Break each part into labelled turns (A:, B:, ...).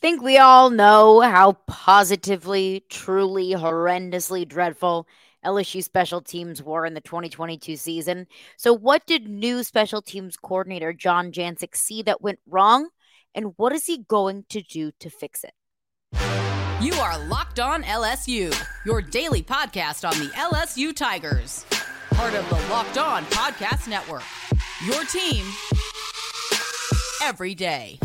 A: think we all know how positively, truly, horrendously dreadful LSU special teams were in the 2022 season. So, what did new special teams coordinator Jon Jancek see that went wrong? And what is he going to do to fix it?
B: You are Locked On LSU, your daily podcast on the LSU Tigers, part of the Locked On Podcast Network. Your team every day.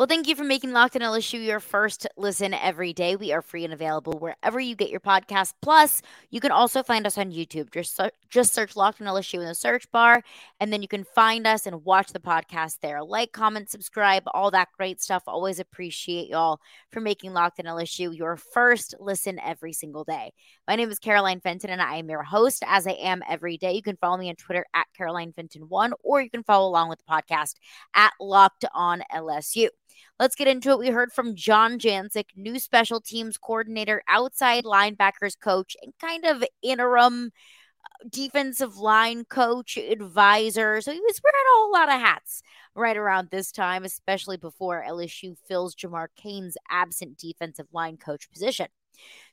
A: Well, thank you for making Locked On LSU your first listen every day. We are free and available wherever you get your podcast. Plus, you can also find us on YouTube. Just just search Locked On LSU in the search bar, and then you can find us and watch the podcast there. Like, comment, subscribe, all that great stuff. Always appreciate y'all for making Locked On LSU your first listen every single day. My name is Caroline Fenton, and I am your host, as I am every day. You can follow me on Twitter at Caroline Fenton1, or you can follow along with the podcast at Locked On LSU. Let's get into it. We heard from Jon Jancek, new special teams coordinator, outside linebackers coach, and kind of interim uh, defensive line coach, advisor. So he was wearing a whole lot of hats right around this time, especially before LSU fills Jamar Cain's absent defensive line coach position.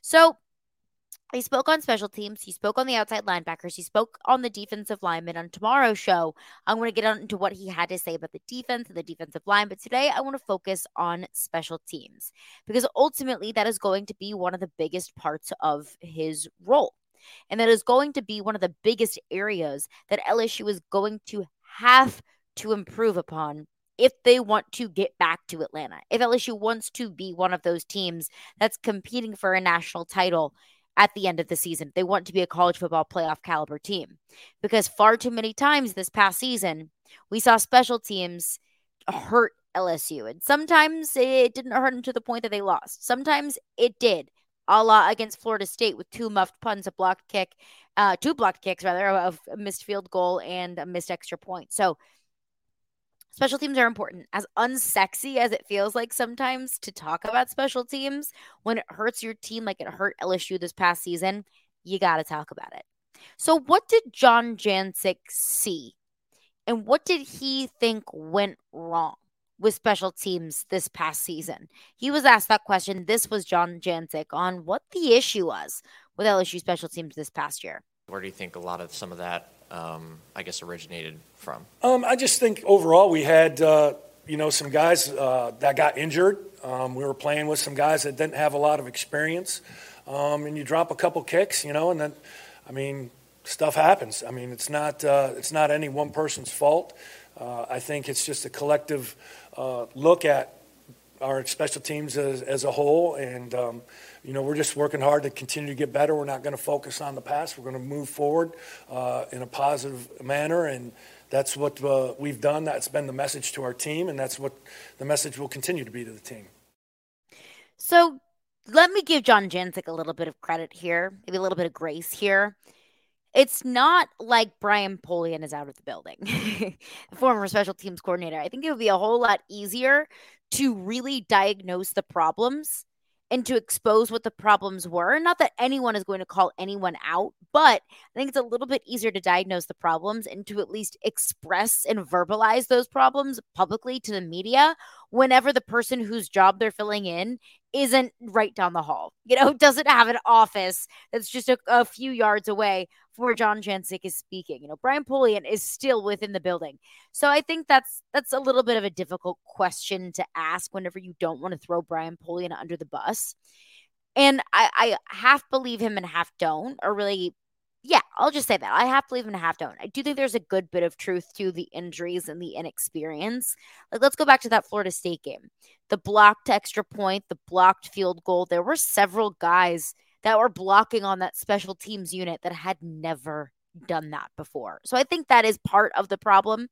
A: So he spoke on special teams. He spoke on the outside linebackers. He spoke on the defensive linemen. On tomorrow's show, I'm going to get into what he had to say about the defense and the defensive line. But today, I want to focus on special teams because ultimately, that is going to be one of the biggest parts of his role. And that is going to be one of the biggest areas that LSU is going to have to improve upon if they want to get back to Atlanta. If LSU wants to be one of those teams that's competing for a national title at the end of the season. They want to be a college football playoff caliber team because far too many times this past season, we saw special teams hurt LSU. And sometimes it didn't hurt them to the point that they lost. Sometimes it did. A la against Florida State with two muffed punts, a blocked kick, uh, two blocked kicks rather, of a missed field goal and a missed extra point. So Special teams are important. As unsexy as it feels like sometimes to talk about special teams, when it hurts your team like it hurt LSU this past season, you got to talk about it. So, what did Jon Jancek see? And what did he think went wrong with special teams this past season? He was asked that question. This was Jon Jancek on what the issue was with LSU special teams this past year.
C: Where do you think a lot of some of that um, I guess, originated from?
D: Um, I just think overall we had, uh, you know, some guys uh, that got injured. Um, we were playing with some guys that didn't have a lot of experience. Um, and you drop a couple kicks, you know, and then, I mean, stuff happens. I mean, it's not, uh, it's not any one person's fault. Uh, I think it's just a collective uh, look at our special teams as, as a whole. And, um, you know, we're just working hard to continue to get better. We're not going to focus on the past. We're going to move forward uh, in a positive manner. And that's what uh, we've done. That's been the message to our team. And that's what the message will continue to be to the team.
A: So let me give Jon Jancek a little bit of credit here, maybe a little bit of grace here. It's not like Brian Polian is out of the building, the former special teams coordinator. I think it would be a whole lot easier to really diagnose the problems and to expose what the problems were. Not that anyone is going to call anyone out, but I think it's a little bit easier to diagnose the problems and to at least express and verbalize those problems publicly to the media whenever the person whose job they're filling in isn't right down the hall, you know, doesn't have an office that's just a, a few yards away where Jon Jancek is speaking. You know, Brian Polian is still within the building. So I think that's that's a little bit of a difficult question to ask whenever you don't want to throw Brian Polian under the bus. And I, I half believe him and half don't, or really yeah, I'll just say that. I half believe and half don't. I do think there's a good bit of truth to the injuries and the inexperience. Like, let's go back to that Florida State game. The blocked extra point, the blocked field goal. There were several guys that were blocking on that special teams unit that had never done that before. So I think that is part of the problem,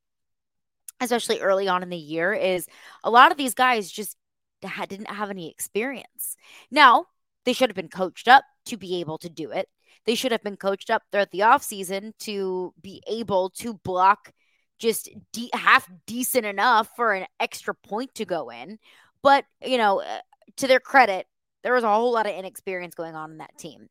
A: especially early on in the year, is a lot of these guys just didn't have any experience. Now, they should have been coached up to be able to do it. They should have been coached up throughout the offseason to be able to block just de- half decent enough for an extra point to go in. But, you know, uh, to their credit, There was a whole lot of inexperience going on in that team.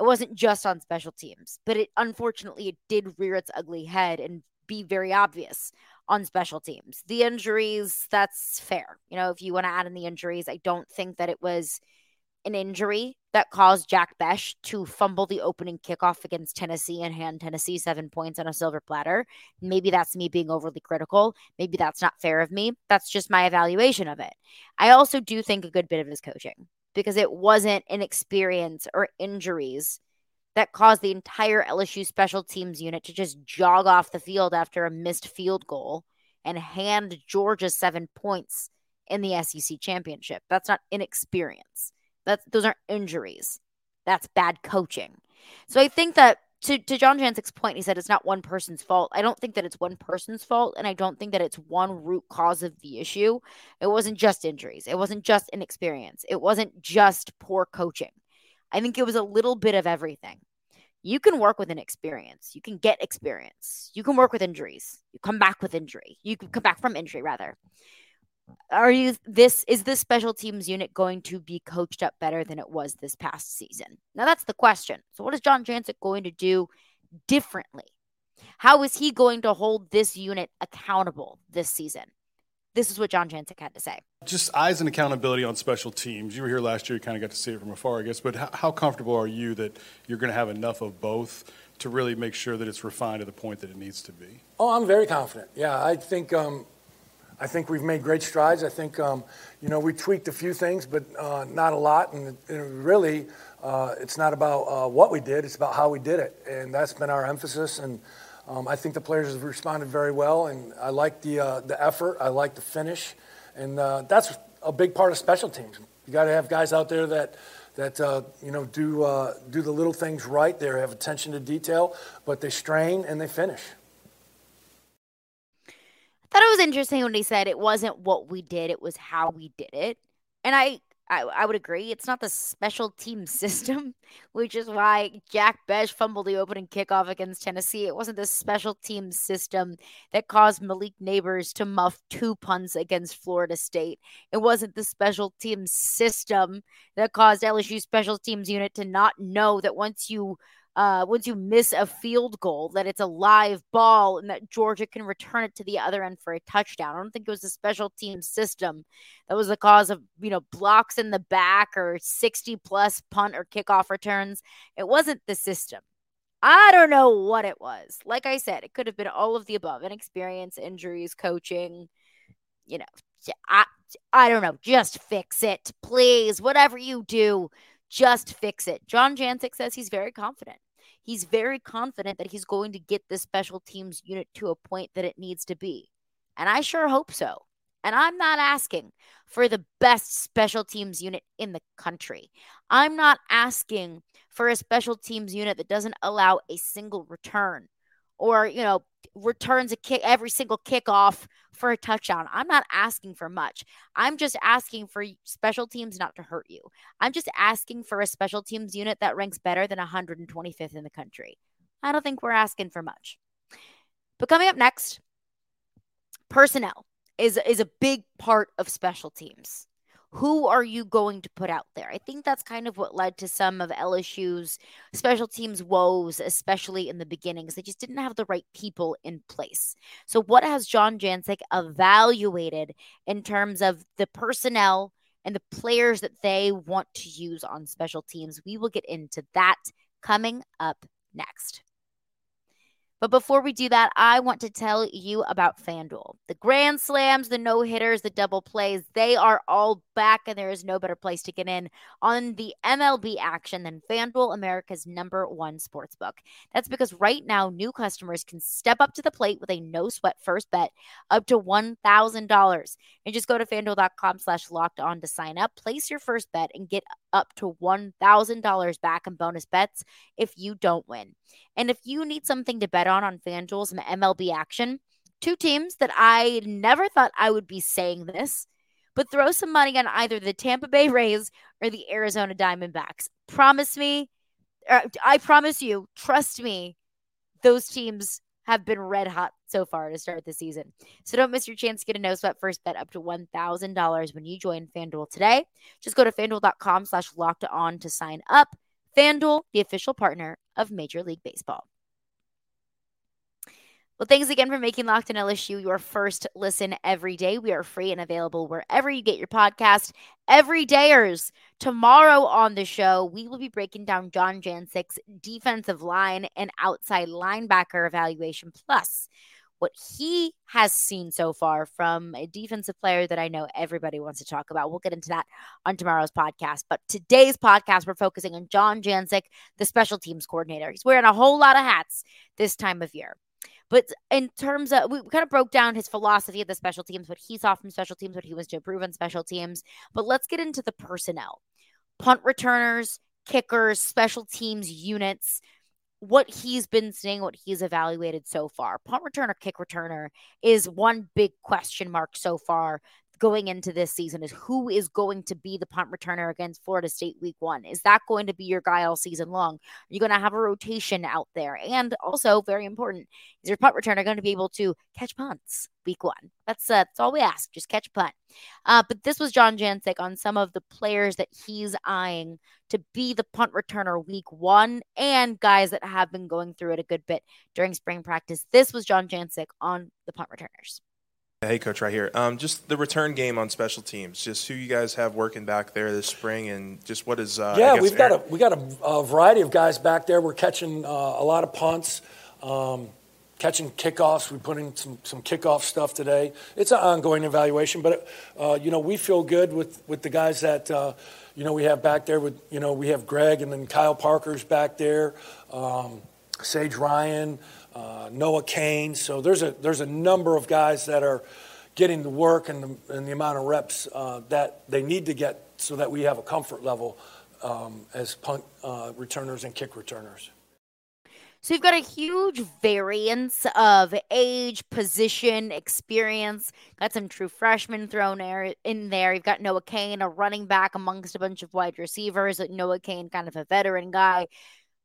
A: It wasn't just on special teams, but it unfortunately it did rear its ugly head and be very obvious on special teams. The injuries, that's fair. You know, if you want to add in the injuries, I don't think that it was an injury that caused Jack Bech to fumble the opening kickoff against Tennessee and hand Tennessee seven points on a silver platter. Maybe that's me being overly critical. Maybe that's not fair of me. That's just my evaluation of it. I also do think a good bit of his coaching because it wasn't inexperience or injuries that caused the entire LSU special teams unit to just jog off the field after a missed field goal and hand Georgia seven points in the SEC championship. That's not inexperience. That's those aren't injuries. That's bad coaching. So I think that to, to Jon Jancek's point, he said it's not one person's fault. I don't think that it's one person's fault, and I don't think that it's one root cause of the issue. It wasn't just injuries. It wasn't just inexperience. It wasn't just poor coaching. I think it was a little bit of everything. You can work with an experience. You can get experience. You can work with injuries. You come back with injury. You can come back from injury rather are you this is this special teams unit going to be coached up better than it was this past season? Now that's the question. So what is Jon Jancek going to do differently? How is he going to hold this unit accountable this season? This is what Jon Jancek had to say.
E: Just eyes and accountability on special teams. You were here last year, you kind of got to see it from afar, I guess. But how, how comfortable are you that you're going to have enough of both to really make sure that it's refined to the point that it needs to be?
D: Oh, I'm very confident. Yeah, I think um, I think we've made great strides. I think, um, you know, we tweaked a few things, but uh, not a lot. And, and really, uh, it's not about uh, what we did, it's about how we did it. And that's been our emphasis. And um, I think the players have responded very well. And I like the, uh, the effort, I like the finish. And uh, that's a big part of special teams. You got to have guys out there that that uh, you know do uh, do the little things right. They have attention to detail, but they strain and they finish
A: thought it was interesting when he said it wasn't what we did, it was how we did it. And I, I, I would agree. It's not the special team system, which is why Jack Bech fumbled the opening kickoff against Tennessee. It wasn't the special team system that caused Malik Nabers to muff two punts against Florida State. It wasn't the special team system that caused LSU special teams unit to not know that once you uh, once you miss a field goal, that it's a live ball and that Georgia can return it to the other end for a touchdown. I don't think it was a special team system that was the cause of, you know, blocks in the back or 60 plus punt or kickoff returns. It wasn't the system. I don't know what it was. Like I said, it could have been all of the above inexperience, injuries, coaching, you know, I, I don't know. Just fix it, please. Whatever you do, just fix it. Jon Jancek says he's very confident. He's very confident that he's going to get this special teams unit to a point that it needs to be. And I sure hope so. And I'm not asking for the best special teams unit in the country. I'm not asking for a special teams unit that doesn't allow a single return or, you know, returns a kick every single kickoff for a touchdown. I'm not asking for much. I'm just asking for special teams not to hurt you. I'm just asking for a special teams unit that ranks better than 125th in the country. I don't think we're asking for much. But coming up next, personnel is is a big part of special teams who are you going to put out there? I think that's kind of what led to some of LSU's special teams woes, especially in the beginnings. They just didn't have the right people in place. So, what has Jon Jancek evaluated in terms of the personnel and the players that they want to use on special teams? We will get into that coming up next. But before we do that, I want to tell you about FanDuel. The grand slams, the no hitters, the double plays, they are all back, and there is no better place to get in on the MLB action than FanDuel, America's number one sports book. That's because right now, new customers can step up to the plate with a no sweat first bet up to $1,000. And just go to fanduel.com slash locked on to sign up, place your first bet, and get up to $1,000 back in bonus bets if you don't win. And if you need something to bet on on FanDuel, some MLB action, two teams that I never thought I would be saying this, but throw some money on either the Tampa Bay Rays or the Arizona Diamondbacks. Promise me, uh, I promise you, trust me, those teams have been red hot so far to start the season. So don't miss your chance to get a no sweat first bet up to $1,000 when you join FanDuel today. Just go to fanduel.com slash locked on to sign up. FanDuel, the official partner of Major League Baseball. Well, thanks again for making Locked on LSU your first listen every day. We are free and available wherever you get your podcast. Every dayers. Tomorrow on the show, we will be breaking down Jon Jancek's defensive line and outside linebacker evaluation, plus what he has seen so far from a defensive player that I know everybody wants to talk about. We'll get into that on tomorrow's podcast. But today's podcast, we're focusing on Jon Jancek, the special teams coordinator. He's wearing a whole lot of hats this time of year. But in terms of, we kind of broke down his philosophy of the special teams, what he saw from special teams, what he was to improve on special teams. But let's get into the personnel punt returners, kickers, special teams units, what he's been seeing, what he's evaluated so far. Punt returner, kick returner is one big question mark so far going into this season is who is going to be the punt returner against Florida State week one? Is that going to be your guy all season long? Are you going to have a rotation out there? And also, very important, is your punt returner going to be able to catch punts week one? That's, uh, that's all we ask. Just catch a punt. Uh, but this was Jon Jancek on some of the players that he's eyeing to be the punt returner week one and guys that have been going through it a good bit during spring practice. This was Jon Jancek on the punt returners.
F: Hey, coach, right here. Um, just the return game on special teams. Just who you guys have working back there this spring, and just what is. Uh,
D: yeah, we've got a we got a, a, variety of guys back there. We're catching uh, a lot of punts, um, catching kickoffs. We put in some some kickoff stuff today. It's an ongoing evaluation, but uh, you know we feel good with with the guys that uh, you know we have back there. With you know we have Greg and then Kyle Parker's back there, um, Sage Ryan uh, Noah Cain. So there's a there's a number of guys that are getting the work and the, and the amount of reps uh, that they need to get so that we have a comfort level um, as punt uh, returners and kick returners.
A: So you've got a huge variance of age, position, experience. Got some true freshmen thrown in there. You've got Noah Cain, a running back amongst a bunch of wide receivers. Noah Cain, kind of a veteran guy.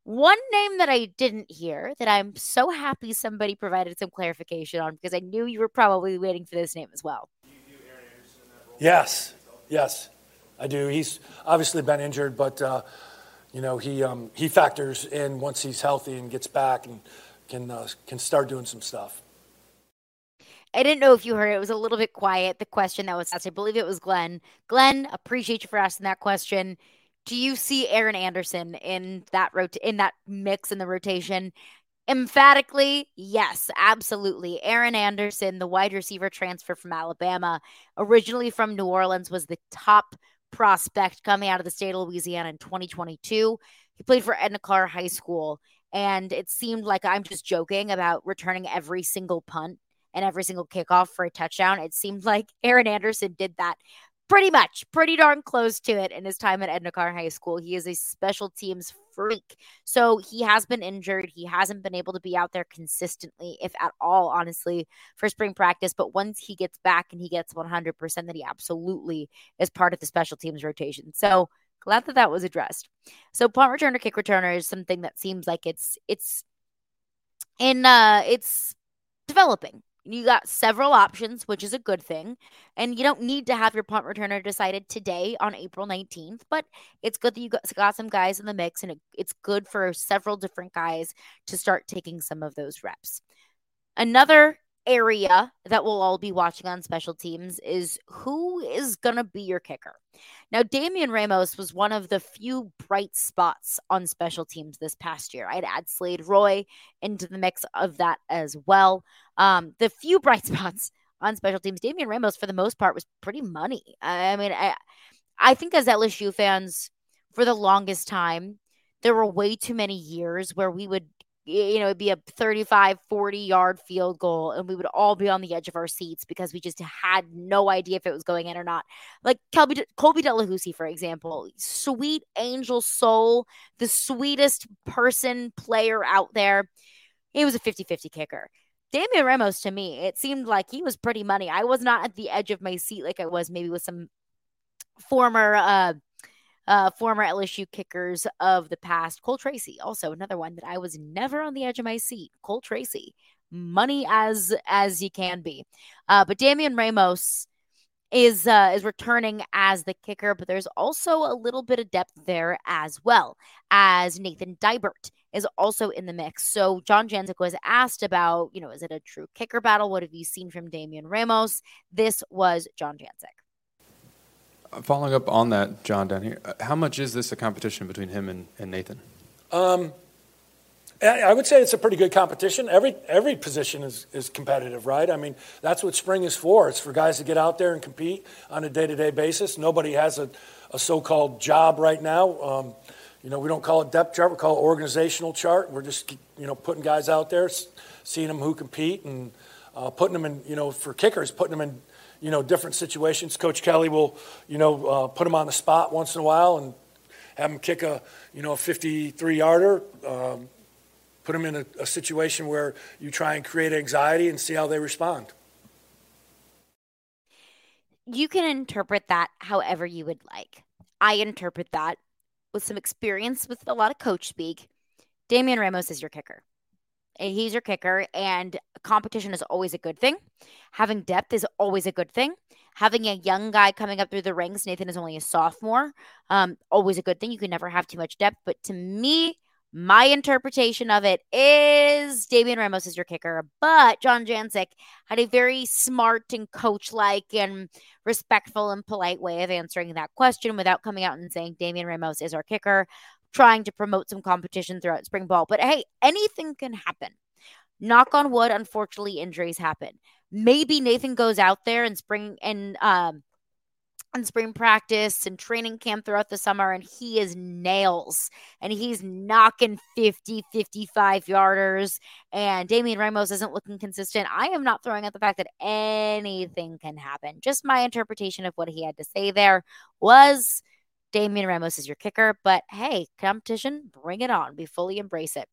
A: One name that I didn't hear that I'm so happy somebody provided some clarification on because I knew you were probably waiting for this name as well.
D: Yes, yes, I do. He's obviously been injured, but uh, you know he um, he factors in once he's healthy and gets back and can uh, can start doing some stuff.
A: I didn't know if you heard it. It was a little bit quiet. The question that was asked, I believe it was Glenn. Glenn, appreciate you for asking that question do you see Aaron Anderson in that rot- in that mix in the rotation? Emphatically, yes, absolutely. Aaron Anderson, the wide receiver transfer from Alabama, originally from New Orleans, was the top prospect coming out of the state of Louisiana in 2022. He played for Edna Karr High School, and it seemed like I'm just joking about returning every single punt and every single kickoff for a touchdown. It seemed like Aaron Anderson did that pretty much, pretty darn close to it in his time at Edna Karr High School. He is a special teams freak. So he has been injured. He hasn't been able to be out there consistently, if at all, honestly, for spring practice. But once he gets back and he gets 100%, that he absolutely is part of the special teams rotation. So glad that that was addressed. So punt returner, kick returner is something that seems like it's, it's, in uh it's developing you got several options, which is a good thing. And you don't need to have your punt returner decided today on April 19th, but it's good that you got, got some guys in the mix and it, it's good for several different guys to start taking some of those reps. Another area that we'll all be watching on special teams is who is going to be your kicker. Now, Damian Ramos was one of the few bright spots on special teams this past year. I'd add Slade Roy into the mix of that as well. Um, the few bright spots on special teams, Damian Ramos, for the most part, was pretty money. I mean, I, I think as LSU fans, for the longest time, there were way too many years where we would you know, it'd be a 35, 40 yard field goal, and we would all be on the edge of our seats because we just had no idea if it was going in or not. Like Colby, Colby Delahoussaye, for example, sweet angel soul, the sweetest person player out there. He was a 50 50 kicker. Damian Ramos, to me, it seemed like he was pretty money. I was not at the edge of my seat like I was maybe with some former uh, uh, former LSU kickers of the past. Cole Tracy, also another one that I was never on the edge of my seat. Cole Tracy money as as you can be. Uh, but Damian Ramos is uh, is returning as the kicker, but there's also a little bit of depth there as well as Nathan Dibert is also in the mix. So Jon Jancek was asked about, you know, is it a true kicker battle? What have you seen from Damian Ramos? This was Jon Jancek.
G: Following up on that, John, down here, uh, how much is this a competition between him and, and Nathan?
D: Um, I would say it's a pretty good competition. Every every position is, is competitive, right? I mean, that's what spring is for. It's for guys to get out there and compete on a day to day basis. Nobody has a, a so called job right now. Um, you know, we don't call it depth chart; we call it organizational chart. We're just you know putting guys out there, seeing them who compete, and uh, putting them in. You know, for kickers, putting them in you know different situations. Coach Kelly will you know uh, put them on the spot once in a while and have them kick a you know a 53 yarder. Um, put them in a, a situation where you try and create anxiety and see how they respond.
A: You can interpret that however you would like. I interpret that with some experience with a lot of coach speak. Damian Ramos is your kicker. He's your kicker, and competition is always a good thing. Having depth is always a good thing. Having a young guy coming up through the ranks, Nathan is only a sophomore, um, always a good thing. You can never have too much depth. But to me, my interpretation of it is Damian Ramos is your kicker, but Jon Jancek had a very smart and coach like and respectful and polite way of answering that question without coming out and saying Damian Ramos is our kicker, trying to promote some competition throughout spring ball. But hey, anything can happen. Knock on wood, unfortunately, injuries happen. Maybe Nathan goes out there and spring and um and spring practice and training camp throughout the summer and he is nails and he's knocking 50 55 yarders and Damian Ramos isn't looking consistent I am not throwing out the fact that anything can happen just my interpretation of what he had to say there was Damian Ramos is your kicker but hey competition bring it on we fully embrace it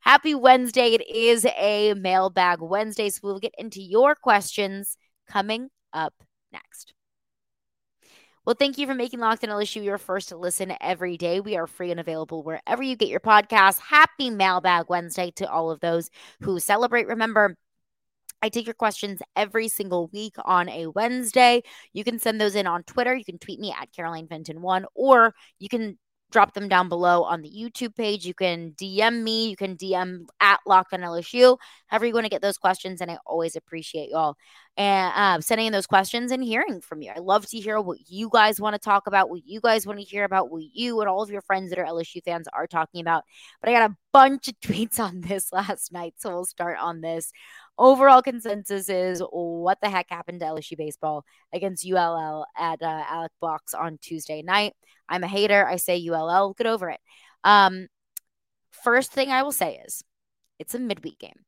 A: happy Wednesday it is a mailbag Wednesday so we'll get into your questions coming up next well, thank you for making Locked on LSU your first to listen every day. We are free and available wherever you get your podcasts. Happy Mailbag Wednesday to all of those who celebrate. Remember, I take your questions every single week on a Wednesday. You can send those in on Twitter. You can tweet me at Caroline Fenton1, or you can drop them down below on the YouTube page. You can DM me. You can DM at Locked LSU. However, you want to get those questions, and I always appreciate y'all and uh, sending in those questions and hearing from you. I love to hear what you guys want to talk about, what you guys want to hear about, what you and all of your friends that are LSU fans are talking about. But I got a bunch of tweets on this last night, so we'll start on this. Overall consensus is what the heck happened to LSU baseball against ULL at uh, Alex Box on Tuesday night. I'm a hater. I say ULL. Get over it. Um, first thing I will say is it's a midweek game.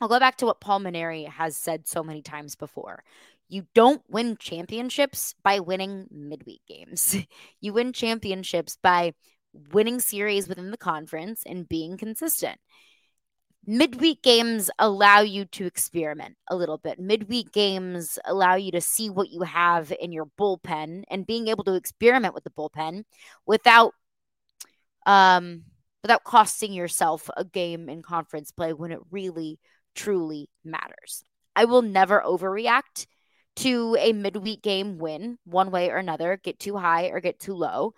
A: I'll go back to what Paul Mainieri has said so many times before. You don't win championships by winning midweek games. you win championships by winning series within the conference and being consistent. Midweek games allow you to experiment a little bit. Midweek games allow you to see what you have in your bullpen and being able to experiment with the bullpen without um without costing yourself a game in conference play when it really truly matters. I will never overreact to a midweek game win one way or another, get too high or get too low.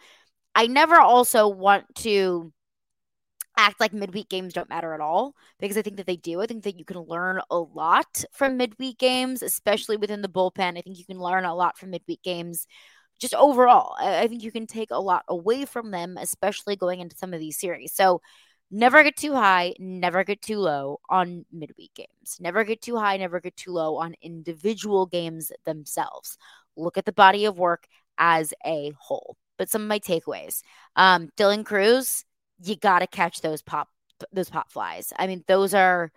A: I never also want to act like midweek games don't matter at all because I think that they do. I think that you can learn a lot from midweek games, especially within the bullpen. I think you can learn a lot from midweek games just overall. I think you can take a lot away from them, especially going into some of these series. So never get too high, never get too low on midweek games. Never get too high, never get too low on individual games themselves. Look at the body of work as a whole. But some of my takeaways. Um, Dylan Crews, you gotta catch those pop those pop flies. I mean, those are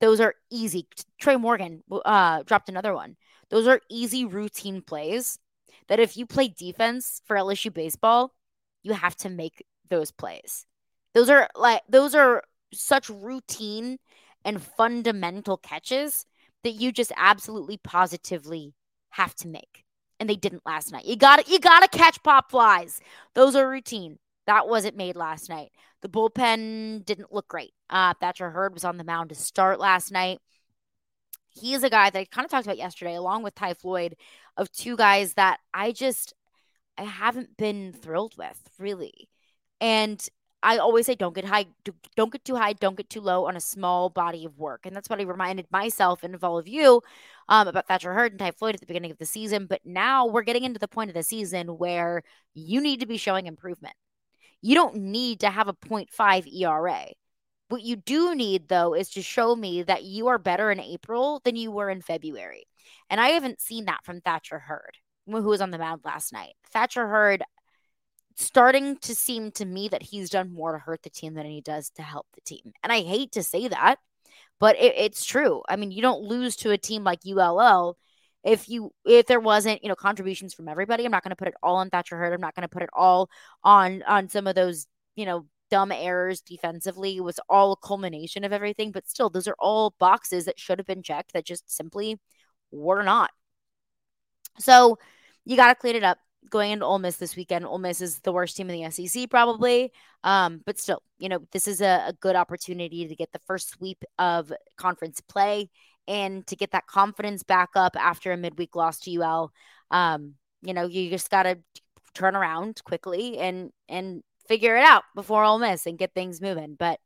A: those are easy. Trey Morgan uh, dropped another one. Those are easy routine plays that if you play defense for LSU baseball, you have to make those plays. Those are like those are such routine and fundamental catches that you just absolutely positively have to make. And they didn't last night. You got to you got to catch pop flies. Those are routine. That wasn't made last night. The bullpen didn't look great. Uh, Thatcher Hurd was on the mound to start last night. He is a guy that I kind of talked about yesterday, along with Ty Floyd, of two guys that I just I haven't been thrilled with, really. And I always say don't get high, don't get too high, don't get too low on a small body of work. And that's what I reminded myself and of all of you um, about Thatcher Hurd and Ty Floyd at the beginning of the season. But now we're getting into the point of the season where you need to be showing improvement. You don't need to have a 0.5 ERA. What you do need, though, is to show me that you are better in April than you were in February. And I haven't seen that from Thatcher Hurd, who was on the mound last night. Thatcher Hurd starting to seem to me that he's done more to hurt the team than he does to help the team. And I hate to say that, but it, it's true. I mean, you don't lose to a team like ULL if you if there wasn't you know contributions from everybody. I'm not going to put it all on Thatcher Hurd. I'm not going to put it all on on some of those you know dumb errors defensively. It was all a culmination of everything, but still, those are all boxes that should have been checked that just simply were not. So you got to clean it up going into Ole Miss this weekend. Ole Miss is the worst team in the SEC, probably. Um, but still, you know, this is a, a, good opportunity to get the first sweep of conference play and to get that confidence back up after a midweek loss to UL. Um, you know, you just got to turn around quickly and and figure it out before Ole Miss and get things moving. But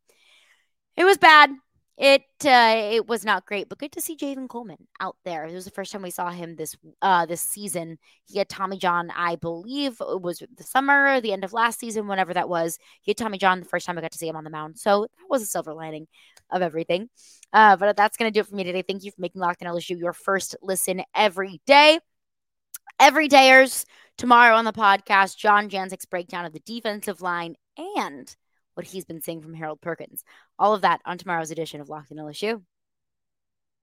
A: it was bad it uh, it was not great, but good to see Javen Coleman out there. It was the first time we saw him this uh this season. He had Tommy John, I believe it was the summer, the end of last season, whenever that was. He had Tommy John the first time I got to see him on the mound, so that was a silver lining of everything. Uh, but that's gonna do it for me today. Thank you for making Locked On LSU your first listen every day. Every dayers tomorrow on the podcast, Jon Jancek's breakdown of the defensive line and what he's been seeing from Harold Perkins. All of that on tomorrow's edition of Locked on LSU.